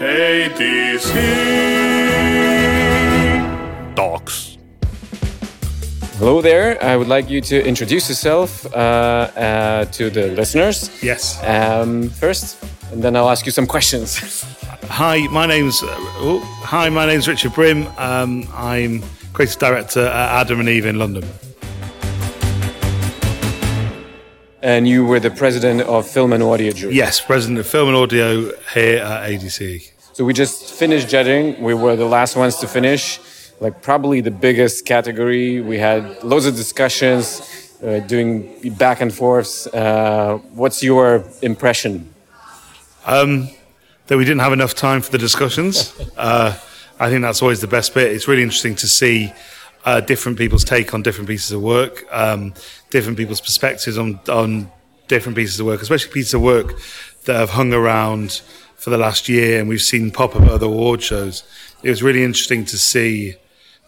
ADC Talks. Hello there. I would like you to introduce yourself uh, uh, to the listeners. Yes. Um, first, and then I'll ask you some questions. Hi, my name's uh, oh, Hi, my name's Richard Brim. Um, I'm creative director at Adam and Eve in London. and you were the president of Film and Audio Jury. Yes, president of film and audio here at ADC. So we just finished judging. We were the last ones to finish. Like probably the biggest category. We had loads of discussions, uh, doing back and forths. Uh, what's your impression? Um, that we didn't have enough time for the discussions. uh, I think that's always the best bit. It's really interesting to see uh, different people's take on different pieces of work, um, different people's perspectives on on different pieces of work, especially pieces of work that have hung around for the last year and we've seen pop up other award shows. It was really interesting to see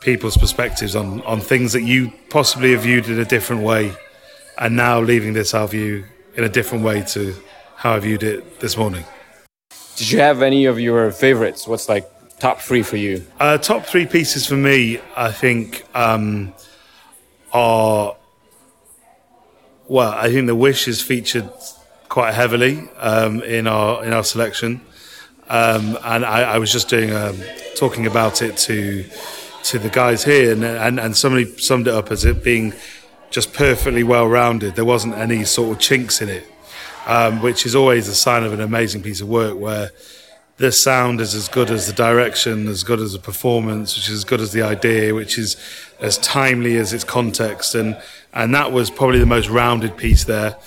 people's perspectives on on things that you possibly have viewed in a different way, and now leaving this our view in a different way to how I viewed it this morning. Did you have any of your favorites? What's like top three for you? Uh, top three pieces for me, I think, um, are well. I think the Wish is featured quite heavily um, in our in our selection, um, and I, I, was just doing um, talking about it to to the guys here, and, and and somebody summed it up as it being just perfectly well rounded. There wasn't any sort of chinks in it, um, which is always a sign of an amazing piece of work where the sound is as good as the direction, as good as the performance, which is as good as the idea, which is as timely as its context, and and that was probably the most rounded piece there.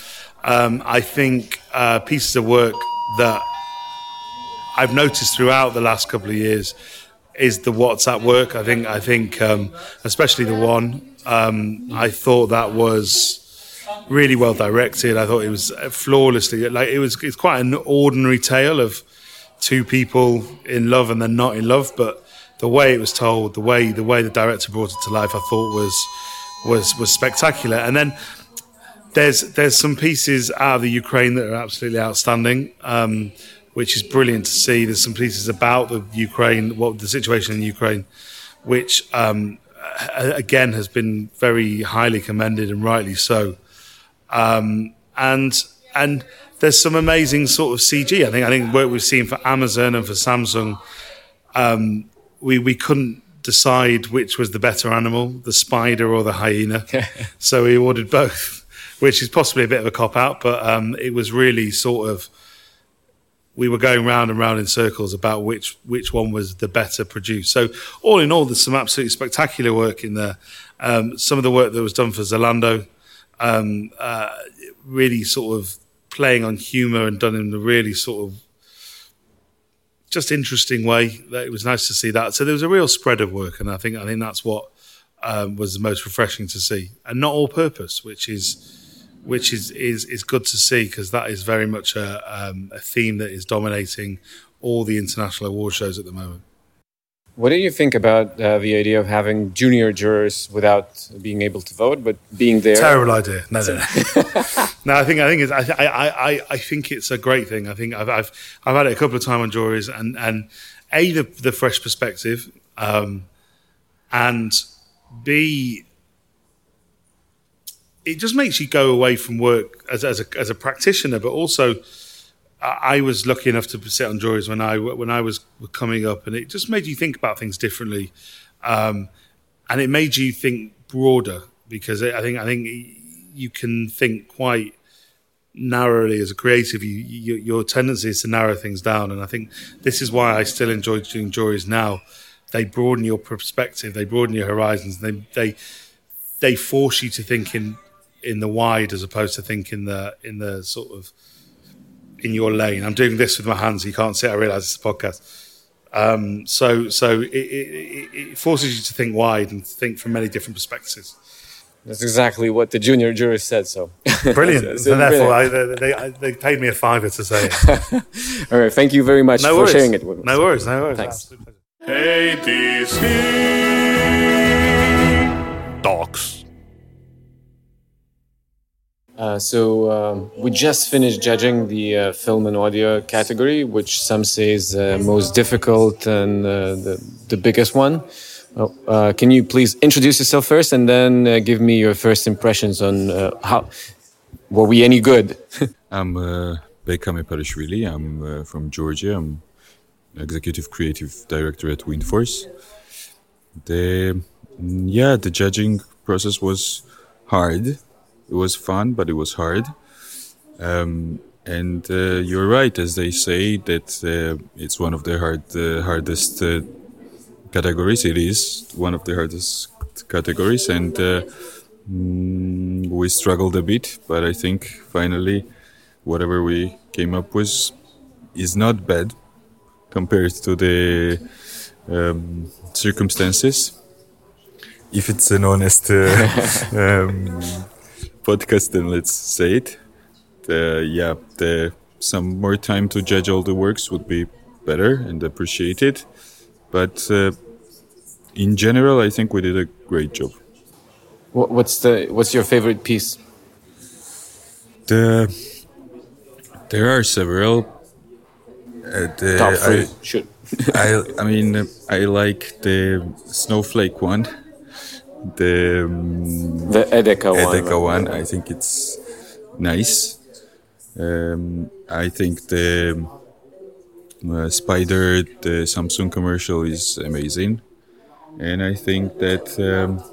Um, I think uh, pieces of work that I've noticed throughout the last couple of years is the WhatsApp work. I think I think um, especially the one um, I thought that was really well directed. I thought it was flawlessly like it was. It's quite an ordinary tale of two people in love and then not in love, but the way it was told, the way the way the director brought it to life, I thought was was was spectacular. And then there's there's some pieces out of the Ukraine that are absolutely outstanding, um, which is brilliant to see. There's some pieces about the Ukraine, what the situation in Ukraine, which um, again has been very highly commended and rightly so. Um, and and there's some amazing sort of CG. I think I think work we've seen for Amazon and for Samsung, um, we we couldn't decide which was the better animal, the spider or the hyena. so we ordered both, which is possibly a bit of a cop out, but um, it was really sort of we were going round and round in circles about which which one was the better produced. So all in all, there's some absolutely spectacular work in there. Um, some of the work that was done for Zalando, um, uh, really sort of playing on humour and done in a really sort of just interesting way. That it was nice to see that. So there was a real spread of work, and I think I think that's what um, was the most refreshing to see, and not all purpose, which is which is is is good to see because that is very much a, um, a theme that is dominating all the international award shows at the moment. What do you think about uh, the idea of having junior jurors without being able to vote, but being there? Terrible idea. No, no, no. no I think I think it's I, I, I, I think it's a great thing. I think I've I've, I've had it a couple of times on juries, and and a the, the fresh perspective, um, and b it just makes you go away from work as as a as a practitioner, but also I was lucky enough to sit on juries when I when I was coming up, and it just made you think about things differently, um, and it made you think broader because I think I think you can think quite narrowly as a creative. You, you, your tendency is to narrow things down, and I think this is why I still enjoy doing juries now. They broaden your perspective, they broaden your horizons, they they they force you to think in in the wide as opposed to think in the in the sort of in your lane. I'm doing this with my hands. You can't see. It. I realise it's a podcast. Um, so so it, it, it, forces you to think wide and think from many different perspectives. That's exactly what the junior jurors said. So brilliant. so, therefore, I, they, they, they, paid me a fiver to say it. All right. Thank you very much no for worries. sharing it with us. No worries. No worries. Thanks. ADC Uh, so um, we just finished judging the uh, film and audio category, which some say is uh, most difficult and uh, the the biggest one. Uh, can you please introduce yourself first, and then give me your first impressions on how were we any good? I'm uh, Bekam Eparishvili. I'm from Georgia. I'm executive creative director at Windforce. The mm, yeah, the judging process was hard. It was fun, but it was hard. Um, and uh, you're right, as they say that uh, it's one of the hard, uh, hardest uh, categories. It is one of the hardest categories, and uh, mm, we struggled a bit. But I think finally, whatever we came up with is not bad compared to the um, circumstances. If it's an honest uh, um, podcast, then let's say it. The, yeah, the, some more time to judge all the works would be better and appreciated. But uh, in general, I think we did a great job. What's the what's your favorite piece? The, there are several. Uh, the, Top three. I- Should. I I mean I like the snowflake one, the um, The Edeka one. Edeka one. I think it's nice. Um, I think the uh, spider, the Samsung commercial is amazing, and I think that um,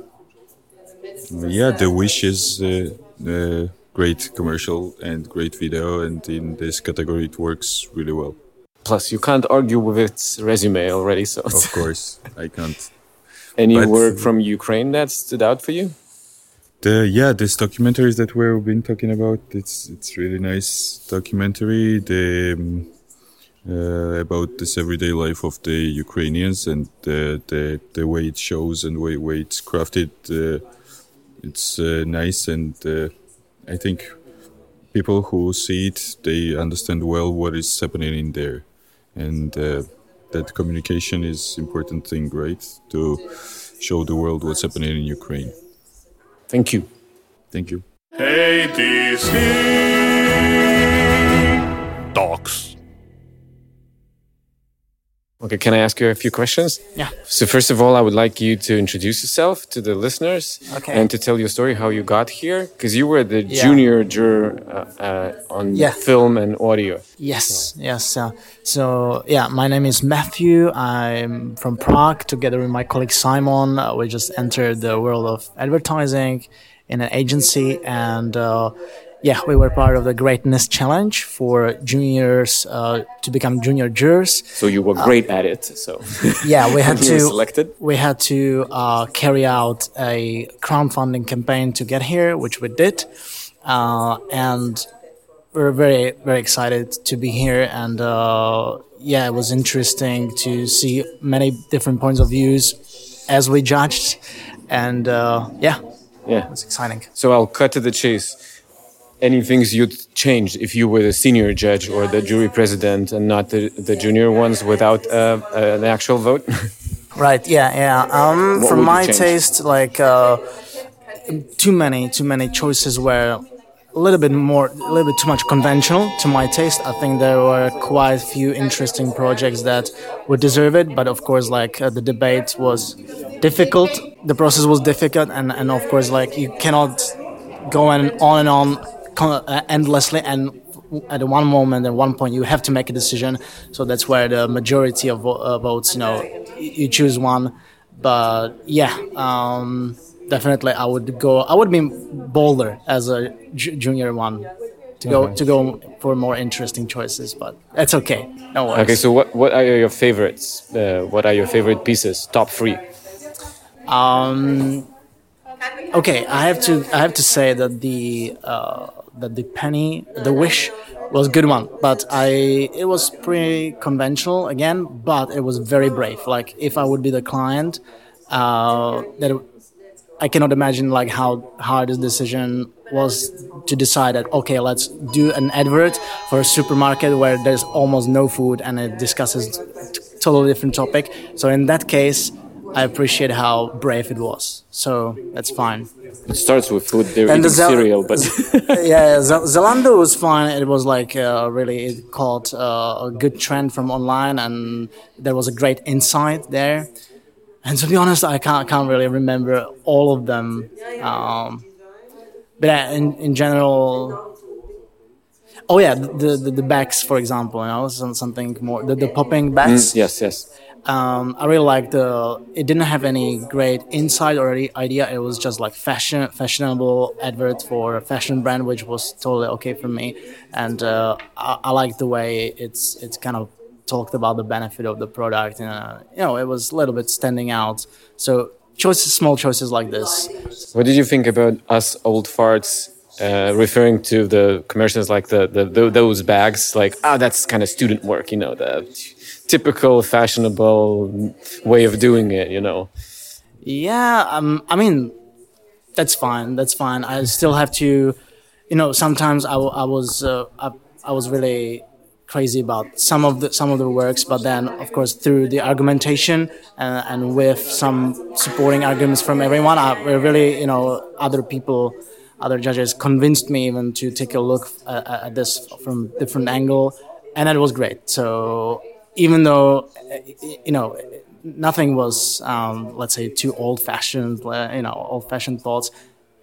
yeah, the wish is uh, a great commercial and great video, and in this category it works really well. Plus, you can't argue with its resume already. So, Of course, I can't any but- work from Ukraine that stood out for you? The yeah, this documentaries that we've been talking about, it's it's really nice documentary. The um, uh, about this everyday life of the Ukrainians and the the, the way it shows and way way it's crafted. Uh, it's uh, nice and uh, I think people who see it they understand well what is happening in there, and uh, that communication is important thing, right? To show the world what's happening in Ukraine. Thank you. Thank you. Hey, DC Talks. Okay, can I ask you a few questions? Yeah. So first of all, I would like you to introduce yourself to the listeners Okay. and to tell your story how you got here, because you were the Yeah. junior juror uh, uh, on Yeah. film and audio. Yes, yes. Uh, so, yeah, my name is Matthew. I'm from Prague. Together with my colleague Simon, uh, we just entered the world of advertising in an agency, and uh, yeah, we were part of the Greatness Challenge for juniors uh, to become junior jurors. So you were great at it. So Yeah, we had to selected. we had to uh, carry out a crowdfunding campaign to get here, which we did, uh, and we're very very excited to be here. And uh, yeah, it was interesting to see many different points of views as we judged, and uh, yeah, Yeah. was exciting. So I'll cut to the chase. Any things you'd change if you were the senior judge or the jury president and not the, the junior ones without uh, an actual vote? Right. Yeah. Yeah. Um, from my taste, like uh, too many, too many choices were a little bit more, a little bit too much conventional to my taste. I think there were quite a few interesting projects that would deserve it, but of course, like uh, the debate was difficult. The process was difficult, and and of course, like you cannot go on and on and on endlessly and at one moment at one point you have to make a decision so that's where the majority of uh, votes you know you choose one but yeah um, definitely i would go i would be bolder as a junior one to go to go for more interesting choices but that's okay no worries okay, so what, what are your favorites? Uh, what are your favorite pieces? Top three. Um, okay, I have to I have to say that the uh, that the penny the wish was a good one, but I it was pretty conventional again, but it was very brave. Like if I would be the client, uh, that I cannot imagine like how hard this decision was to decide that okay, let's do an advert for a supermarket where there's almost no food and it discusses t- totally different topic. So in that case, I appreciate how brave it was. So that's fine. It starts with food. They're And eating the Zel- cereal, but yeah, Z- Zalando was fine. It was like uh, really it caught uh, a good trend from online, and there was a great insight there. And to be honest, I can't can't really remember all of them. Um, but uh, in in general, oh yeah, the the, the bags, for example, you know, something more the, the popping bags. yes, yes. Um, I really liked the. It didn't have any great insight or any idea. It was just like fashion, fashionable advert for a fashion brand, which was totally okay for me. And uh, I, I liked the way it's it's kind of talked about the benefit of the product. And uh, you know, it was a little bit standing out. So choices, small choices like this. What did you think about us old farts uh, referring to the commercials like the, the, the those bags? Like, ah, that's kind of student work, you know, the typical fashionable way of doing it, you know. Yeah, um, I mean, that's fine. That's fine. I still have to, you know, sometimes I, I was uh, I, I was really crazy about some of the some of the works, but then of course through the argumentation and, and with some supporting arguments from everyone, I really you know other people. Other judges convinced me even to take a look at, at this from different angle, and it was great. So even though you know nothing was um, let's say too old fashioned you know old fashioned thoughts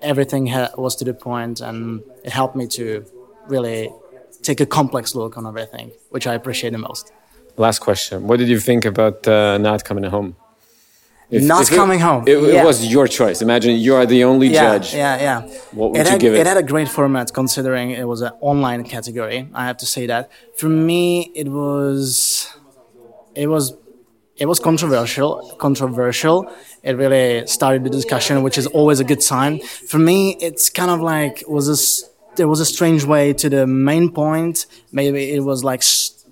everything ha- was to the point and it helped me to really take a complex look on everything which i appreciate the most Last question. What did you think about uh, not coming home? If- Not if it- coming home, It, it was your choice. Imagine you are the only yeah judge. yeah yeah What would it you had, give it? it had a great format considering it was an online category i have to say that for me it was it was it was controversial controversial. It really started the discussion which is always a good sign. For me it's kind of like was this there was a strange way to the main point. Maybe it was like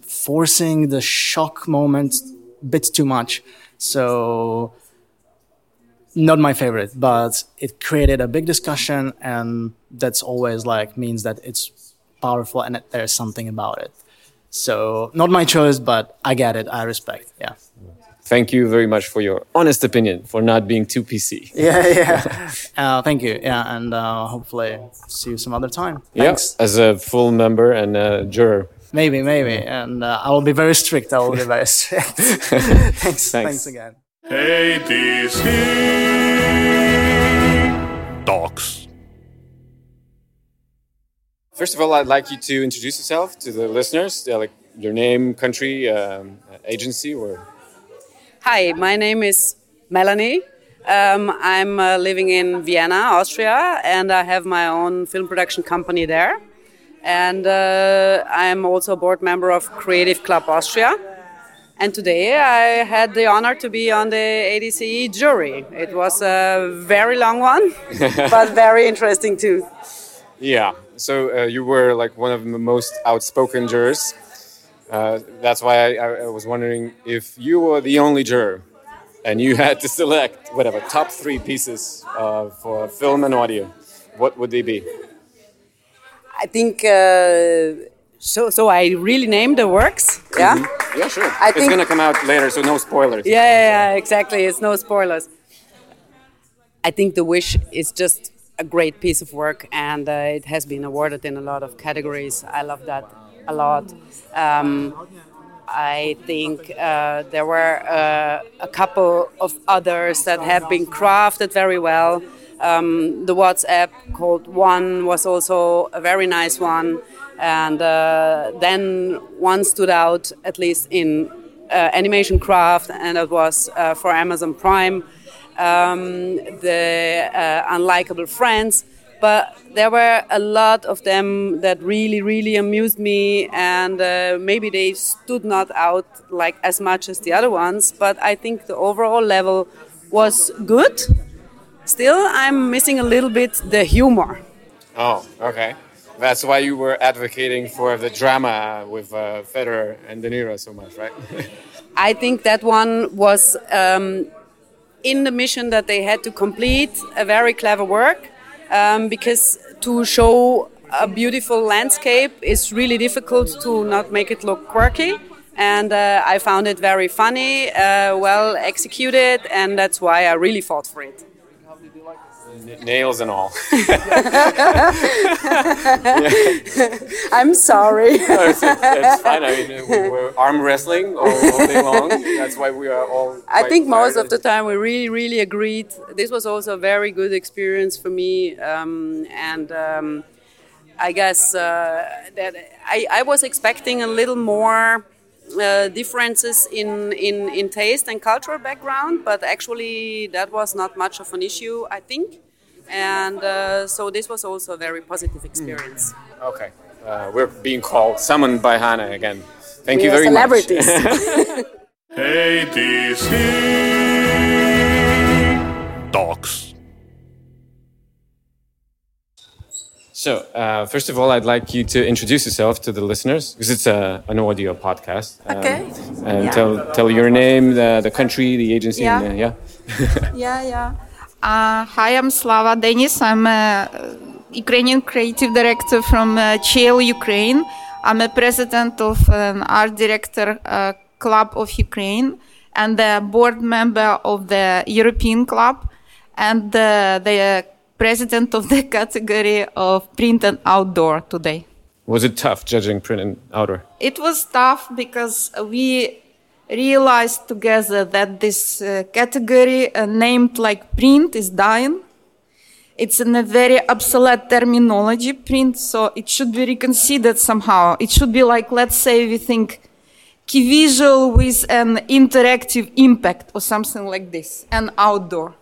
forcing the shock moment a bit too much. So not my favorite but it created a big discussion and that's always like means that it's powerful and that there's something about it so not my choice but i get it. I respect yeah. Thank you very much for your honest opinion for not being too PC. yeah yeah. Uh, thank you. Yeah and uh, hopefully see you some other time. Thanks. Yeah, as a full member and a juror. maybe maybe. And uh, i will be very strict. I will be very strict. Thanks, thanks. Again. ADC Talks. First of all, I'd like you to introduce yourself to the listeners, uh, like your name, country, um, agency, or Hi, my name is Melanie. Um, I'm uh, living in Vienna, Austria, and I have my own film production company there. And uh, I'm also a board member of Creative Club Austria. And today I had the honor to be on the ADCE jury. It was a very long one, but very interesting too. yeah. So uh, you were like one of the most outspoken jurors. Uh, that's why I, I, was wondering if you were the only juror, and you had to select whatever top three pieces uh, for film and audio. What would they be? I think uh, so. So I really named the works. Yeah. Yeah, sure. I it's gonna come out later, so no spoilers. Yeah, yeah, yeah, exactly. It's no spoilers. I think The Wish is just a great piece of work, and uh, it has been awarded in a lot of categories. I love that a lot. Um, I think uh, there were uh, a couple of others that have been crafted very well. Um, the WhatsApp called One was also a very nice one, and uh, then one stood out at least in uh, animation craft, and it was uh, for Amazon Prime. Um, the uh, unlikable friends, but there were a lot of them that really, really amused me, and uh, maybe they stood not out like as much as the other ones. But I think the overall level was good. Still, I'm missing a little bit the humor. Oh, okay. That's why you were advocating for the drama with uh, Federer and De Niro so much, right? I think that one was um, in the mission that they had to complete a very clever work um, because to show a beautiful landscape is really difficult to not make it look quirky and uh, I found it very funny, uh, well executed, and that's why I really fought for it. N- nails and all. I'm sorry. it's, it's fine. I mean, we were arm wrestling all, all day long. That's why we are all. I think most of the time we really, really agreed. This was also a very good experience for me, um, and um, I guess uh, that I, I was expecting a little more. Uh, differences in, in, in taste and cultural background, but actually that was not much of an issue, I think. And uh, so this was also a very positive experience. Okay. Uh, we're being called, summoned by Hannah again. Thank We you are very much. celebrities. ADC Talks. So, uh, first of all, I'd like you to introduce yourself to the listeners because it's a, an audio podcast. Um, Okay. And Yeah. tell, tell your name, the, the country, the agency. Yeah. And, uh, yeah. Yeah, yeah. Uh, hi, I'm Slava Denis. I'm a Ukrainian creative director from uh, CHL Ukraine. I'm a president of an art director uh, club of Ukraine and a board member of the European club and uh, the president of the category of print and outdoor today. Was it tough judging print and outdoor? It was tough because we realized together that this uh, category uh, named like print is dying. It's in a very obsolete terminology, print, so it should be reconsidered somehow. It should be like, let's say we think key visual with an interactive impact or something like this, and outdoor.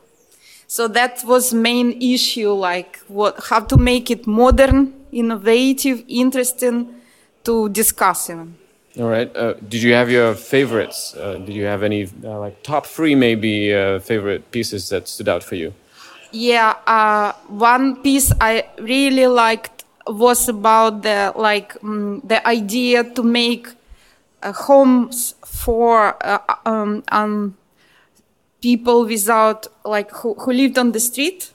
So that was main issue, like what, how to make it modern, innovative, interesting to discuss even. All right. Uh, did you have your favorites? Uh, did you have any uh, like top three maybe uh, favorite pieces that stood out for you? Yeah, uh, one piece I really liked was about the like mm, the idea to make uh, homes for um, um, people without like who, who lived on the street,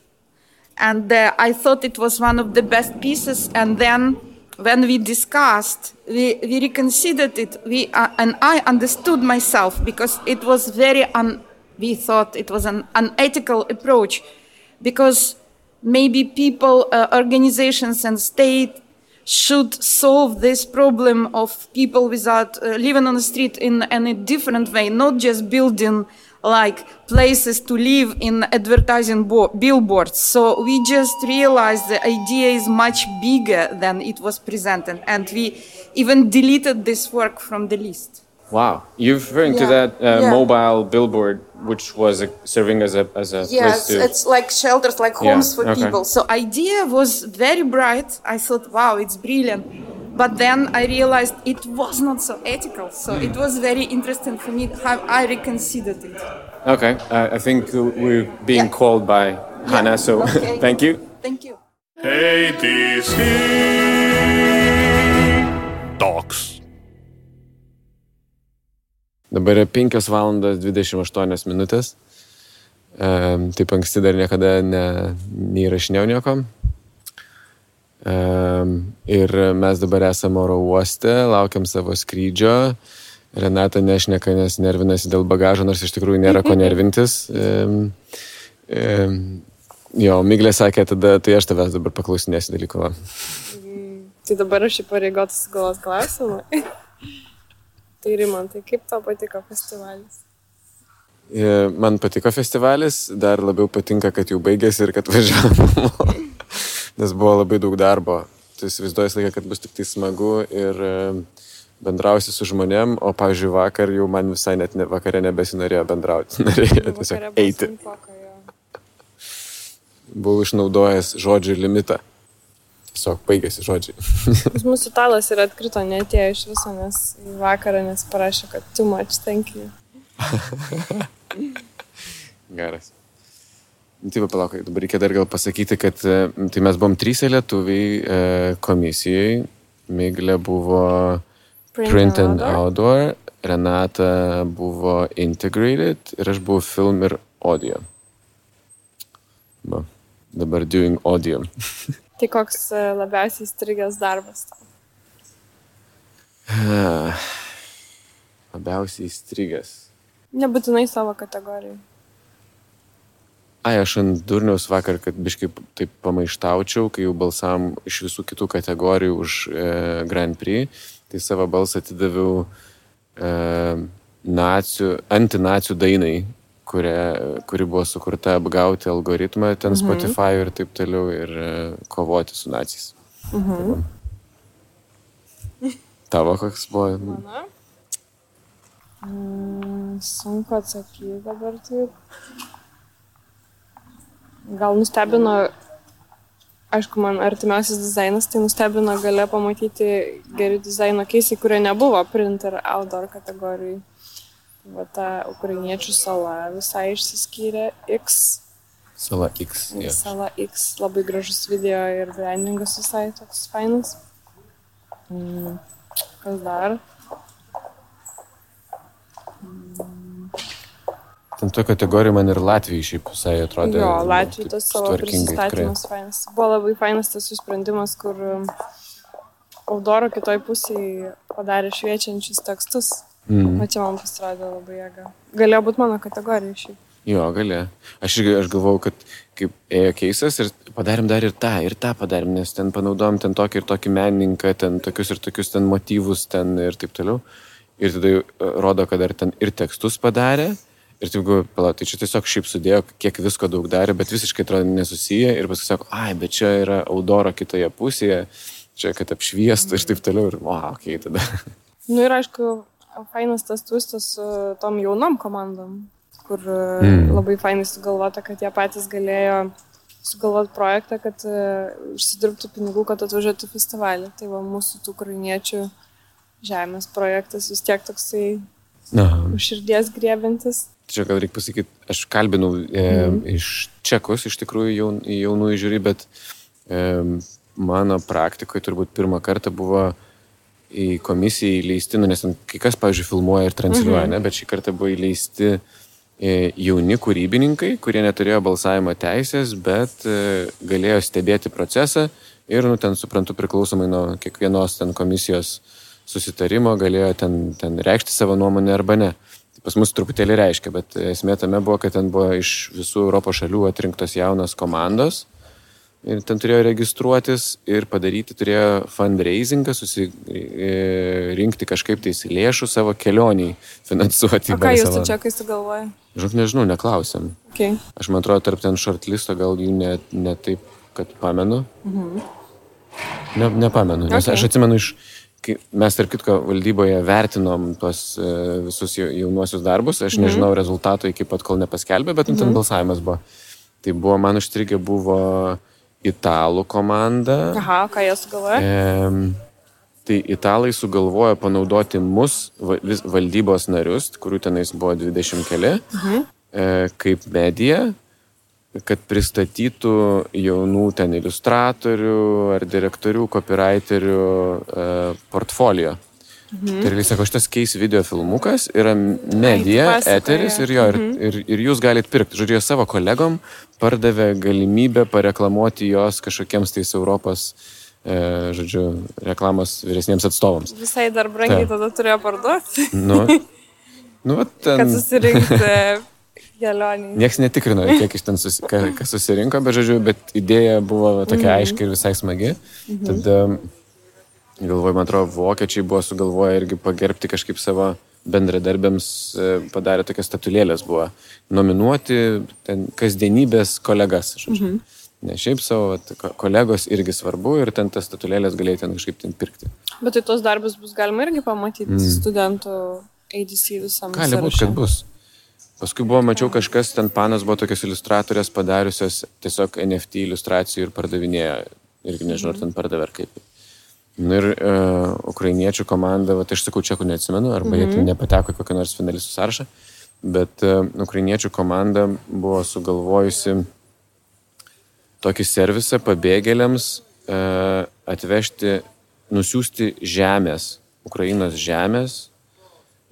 and I thought it was one of the best pieces. And then when we discussed, we, we reconsidered it. We uh, and I understood myself because it was very un. We thought it was an unethical approach because maybe people, uh, organizations, and state should solve this problem of people without uh, living on the street in, in a different way, not just building like places to live in advertising bo- billboards. So we just realized the idea is much bigger than it was presented, and we even deleted this work from the list. Wow, you're referring to that uh, Yeah. mobile billboard, which was uh, serving as a as a place Yes, to. it's like shelters, like Yeah, homes for okay. people. So idea was very bright. I thought, wow, it's brilliant. But then I realized it was not so ethical. So it was very interesting for me how I reconsidered it. Okay, uh, I think we're being Yeah. called by Hannah, so Okay. thank you. Thank you. ADC Talks. Dabar yra 5 valandos 28 minutės. Um, taip anksti dar niekada ne, neįrašinėjau nieko. Ir mes dabar esame oro uoste, laukiam savo skrydžio. Renata nešneka, nes nervinasi dėl bagažo, nors iš tikrųjų nėra ko nervintis. Jo, Miglė sakė, tada tai aš tavęs dabar paklausinėsiu dalyko. va. Tai dabar aš įpareigotas galos klausimą. tai Rimantai, kaip tau patiko festivalis? E, Man patiko festivalis, dar labiau patinka, kad jau baigėsi ir kad važiavome. Nes buvo labai daug darbo. Tu įsivaizduoji visą laiką, kad bus tik tai smagu ir e, bendrausi su žmonėm, o, pavyzdžiui, vakar jau man visai net ne, vakare nebesinorėjo bendrauti. Norėjo Vakare tiesiog eiti. Buvau išnaudojęs žodžių limitą. Tiesiog baigėsi žodžiai. Mūsų italas ir atkrito, netėjo iš viso, nes vakarą nes parašė, kad too much, thank you. Geras. Nu, Tai va, palauk, dabar reikia dar gal pasakyti, kad e, tai mes buvom trys lietuviai e, komisijai. Miglė buvo Print and Outdoor, Renata buvo Integrated ir aš buvau Film ir Audio. Va, dabar doing audio. Tai koks e, labiausiai įstrigęs darbas tau? Labiausiai įstrigęs. Nebūtinai savo kategorijai. Ai, aš ant durniaus vakar, kad biškai taip pamaištaučiau, kai jau balsam iš visų kitų kategorijų už e, Grand Prix, tai savo balsą atidaviau e, nacijų, antinacijų dainai, kuria, kuri buvo sukurta apgauti algoritmą ten mhm. Spotify ir taip toliau ir e, kovoti su nacijais. Mhm. Tavo koks buvo? Mano? Mm, sunku atsakyti dabar taip. Gal nustebino, aišku, man artimiausias dizainas, tai nustebino gale pamatyti geri dizaino keisiai, kurie nebuvo print ir outdoor kategorijai. Va ta ukrainiečių sala visai išsiskyrė X. Sala X. Yeah. Sala X, labai gražus video ir brandingas visai toks fainas. Mm. Kas dar? Ten to kategorijoje man ir Latvijai šiaip visai atrodė. Jo, Latvijai tas savo pristatymas fainas. Buvo labai fainas tas jų sprendimas, kur um, Audoro kitoj pusėje padarė šviečiančius tekstus. Mm. O čia man pasirodė labai jėga. Galėjo būti mano kategorija šiaip. Jo, galė. Aš irgi aš galvau, kad kaip ėjo keisas ir padarėm dar ir tą, ir tą padarėm, nes ten panaudojom ten tokį ir tokį menininką, ten tokius ir tokius ten motyvus ten ir taip toliau. Ir tada e, rodo, kad dar ten ir tekstus padarė, Ir taip galvoju, pala, tai čia tiesiog šiaip sudėjo, kiek visko daug darė, bet visiškai atrodo nesusiję. Ir paskui sako, ai, bet čia yra audoro kitoje pusėje, čia kad apšviestų ir taip toliau. Ir, wow, okei, okay, tada. Nu ir aišku, fainas tas twistas su tom jaunom komandom, kur mm. labai fainai sugalvota, kad jie patys galėjo sugalvoti projektą, kad uh, užsidirbtų pinigų, kad atvažiuotų festivalį. Tai va mūsų tų ukrainiečių žemės projektas vis tiek toksai už širdies griebintis čia gal reikia pasakyti, aš kalbinau e, mm. iš čekus, iš tikrųjų jaun, jaunųjų žiūri, bet e, mano praktikoje turbūt pirmą kartą buvo į komisiją įleisti, nu, nes kai kas, pavyzdžiui, filmuoja ir transliuoja, -hmm. ne, bet šį kartą buvo įleisti e, jauni kūrybininkai, kurie neturėjo balsavimo teisės, bet e, galėjo stebėti procesą ir, nu, ten suprantu, priklausomai nuo kiekvienos ten komisijos susitarimo, galėjo ten, ten reikšti savo nuomonę arba ne pas mus truputėlį reiškia, bet esmė tame buvo, kad ten buvo iš visų Europos šalių atrinktos jaunos komandos. Ir ten turėjo registruotis ir padaryti, turėjo fundraisingą, susirinkti kažkaip tais lėšų savo kelioniai finansuoti. O ką jūs čia, kai sugalvojai? Žinok, nežinau, neklausiam. Okay. Aš man atrodo, tarp ten shortlisto gal jų net ne taip, kad pamenu. Mhm. Ne, nepamenu, nes okay. aš atsimenu iš mes, tarp kitko, valdyboje vertinom tuos e, visus jaunuosius darbus, aš mhm. nežinau rezultato iki pat kol nepaskelbė, bet ten mhm. balsavimas buvo. Tai buvo, man užstrigė, buvo italų komanda. Aha, ką jie sugalvojo? E, tai italai sugalvojo panaudoti mus, valdybos narius, kurių tenais buvo 20 keli, mhm. e, kaip mediją kad pristatytų jaunų ten iliustratorių ar direktorių, copywriterių e, portfolio. Mhm. Tai realiai sako, šitas keis video filmukas yra medija, Ai, eteris ir jo, mhm. ir, ir, ir jūs galite pirkti. Žodžiu, jie savo kolegom pardavė galimybę pareklamuoti jos kažkokiems tais Europos, e, žodžiu, reklamos vyresniems atstovams. Visai dar brangiai Ta. tada turėjo parduoti. Nu, nu, ten... Kad susirinkti kelionį. Niekas netikrino, kiek iš ten susi, kas susirinko, bet, žodžiu, bet idėja buvo tokia mhm. aiški ir visai smagi. Mhm. Tada, galvoju, man atrodo, vokiečiai buvo sugalvoję irgi pagerbti kažkaip savo bendradarbėms, e, padarė tokias statulėlės, buvo nominuoti ten kasdienybės kolegas. Žodžiu. Mhm. Ne šiaip savo kolegos irgi svarbu ir ten tas statulėlės galėjai ten kažkaip ten pirkti. Bet tai tos darbus bus galima irgi pamatyti mm. studentų ADC visam. Gali būti, kad bus. Paskui buvo, mačiau, kažkas ten panas buvo tokios iliustratorės padariusios tiesiog NFT iliustracijų ir pardavinėjo. Irgi nežinau, ar ten pardavė ar kaip. Nu ir uh, ukrainiečių komanda, va, tai aš sakau, čekų neatsimenu, arba mm -hmm. jie nepateko į kokią nors finalistų sąrašą, bet uh, ukrainiečių komanda buvo sugalvojusi tokį servisą pabėgėliams uh, atvežti, nusiųsti žemės, Ukrainos žemės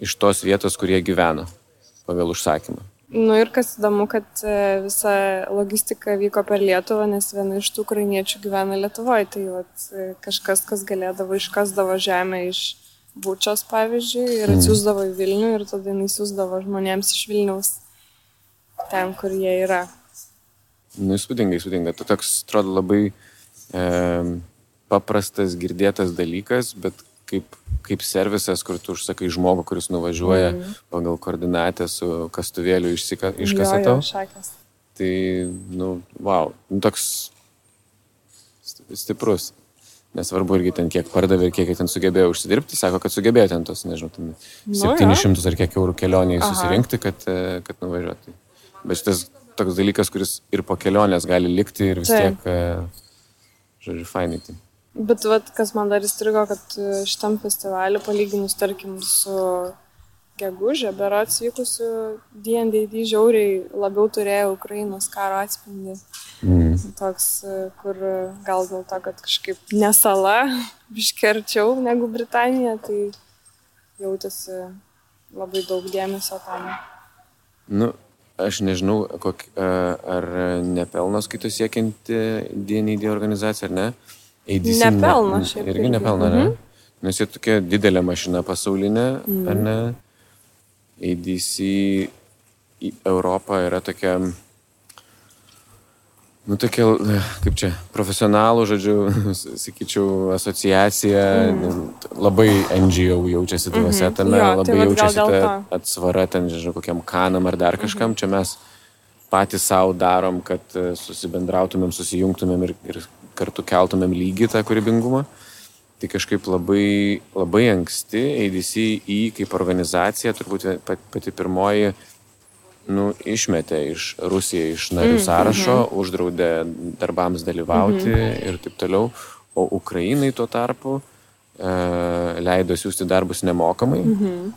iš tos vietos, kur jie gyveno pagal užsakymą. Nu ir kas įdomu, kad e, visa logistika vyko per Lietuvą, nes viena iš tų ukrainiečių gyvena Lietuvoje. Tai vat, e, kažkas, kas galėdavo, iškasdavo žemę iš bučios, pavyzdžiui, ir atsiųsdavo į Vilnių ir tada jis siūsdavo žmonėms iš Vilniaus ten, kur jie yra. Nu, įspūdingai, įspūdinga. Tu toks, atrodo, labai e, paprastas, girdėtas dalykas, bet kaip, kaip servisas, kur tu užsakai žmogų, kuris nuvažiuoja mm. pagal koordinatę su kastuvėliu išsika, jo, šakės. Tai, nu, wow, nu, toks sti- stiprus. Nesvarbu irgi ten kiek pardavė ir kiek ten sugebėjo užsidirbti, sako, kad sugebėjo ten tos, nežinau, ten Nu, 700 ar kiek eurų kelioniai susirinkti, kad, e, kad nuvažiuoti. Bet šitas toks dalykas, kuris ir po kelionės gali likti ir vis Taip. tiek, e, žodžiu, fainai. Bet vat, kas man dar įstrigo, kad e, šitam festivaliu, palyginus, tarkim, su gegužė, berots vykusiu D&D žiauriai labiau turėjo Ukrainos karo atspindį. Mm. Toks, e, kur e, gal dėl to, kad kažkaip nesala, biškerčiau negu Britanija, tai jautėsi labai daug dėmesio tam. Nu, aš nežinau, kok, ar nepelno skaitų siekianti DND organizacija, ar ne? ADC ne- Nepelno šiaip Irgi nepelno, ne? Mhm. Nes jie tokia didelė mašina pasaulinė, Mhm. ar ne? ADC į Europą yra tokia, nu tokia, kaip čia, profesionalų, žodžiu, sakyčiau, asociacija, labai NGO jaučiasi dvasia Mhm. tame, Jo, tai labai gal jaučiasi dėl ta to. atsvara ten, žinau, kokiam kanam ar dar kažkam. Čia mes patys savo darom, kad e, susibendrautumėm, susijungtumėm ir, ir kartu keltumėm lygį tą kūrybingumą. Tai kažkaip labai, labai anksti ADC į kaip organizacija, turbūt pati pirmoji, nu, išmetė iš Rusiją iš narių Mm, sąrašo, mhm. uždraudė darbams dalyvauti Mhm. ir taip toliau. O Ukrainai tuo tarpu e, leido siūsti darbus nemokamai Mhm.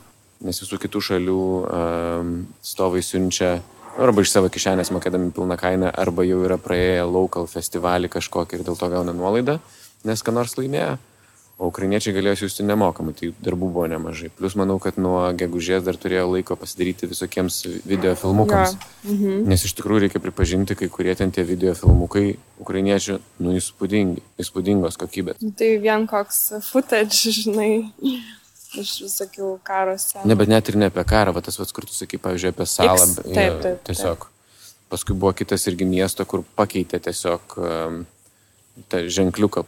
nes visų kitų šalių um, stovai siunčia arba iš savo kišenės mokėdami pilną kainą, arba jau yra praėję local festivalį kažkokį ir dėl to gauna nuolaidą, nes ką nors laimėjo. O ukrainiečiai galėjo siūsti nemokamai, tai darbų buvo nemažai. Plus manau, kad nuo gegužės dar turėjo laiko pasidaryti visokiems video filmukams. Jo, mhm. Nes iš tikrųjų reikia pripažinti, kai kurie ten tie video filmukai ukrainiečių, nu, įspūdingi, įspūdingos kokybės. Tai vien koks footage, žinai, iš visokių karo scenų. Ne, bet net ir ne apie karą, va tas vats, kur tu sakai, pavyzdžiui, apie salą. X, taip, jo, taip, Tiesiog. Paskui buvo kitas irgi miesto, kur pakeitė tiesiog um, tą ženkliuką.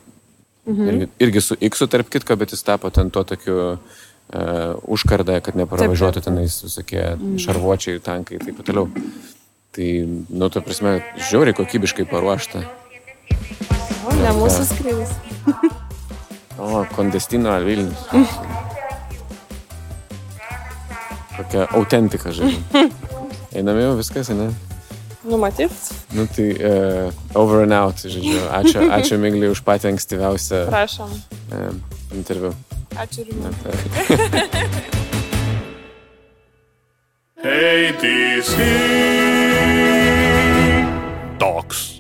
Mhm. Irgi, irgi su X tarp kitko, bet jis tapo ten tuo tokiu uh, užkardą, kad nepravažiuotų Taip, taip, taip. tenais visokie Mhm. šarvuočiai, tankai ir taip toliau. Tai, nu, ta prasme, žiauriai kokybiškai paruošta. O, ne mūsų skrydis. O, Kondestino Vilnius. Tokia autentika, žinai. Einam jau, viskas, ne? Numatyt. Nu tai uh, over and out, žodžiu. Ačiū, ačiū Migliai už patį ankstyviausią. Prašom. Uh, interviu. Ačiū ir jums. Tai. Hey, DC. Dogs.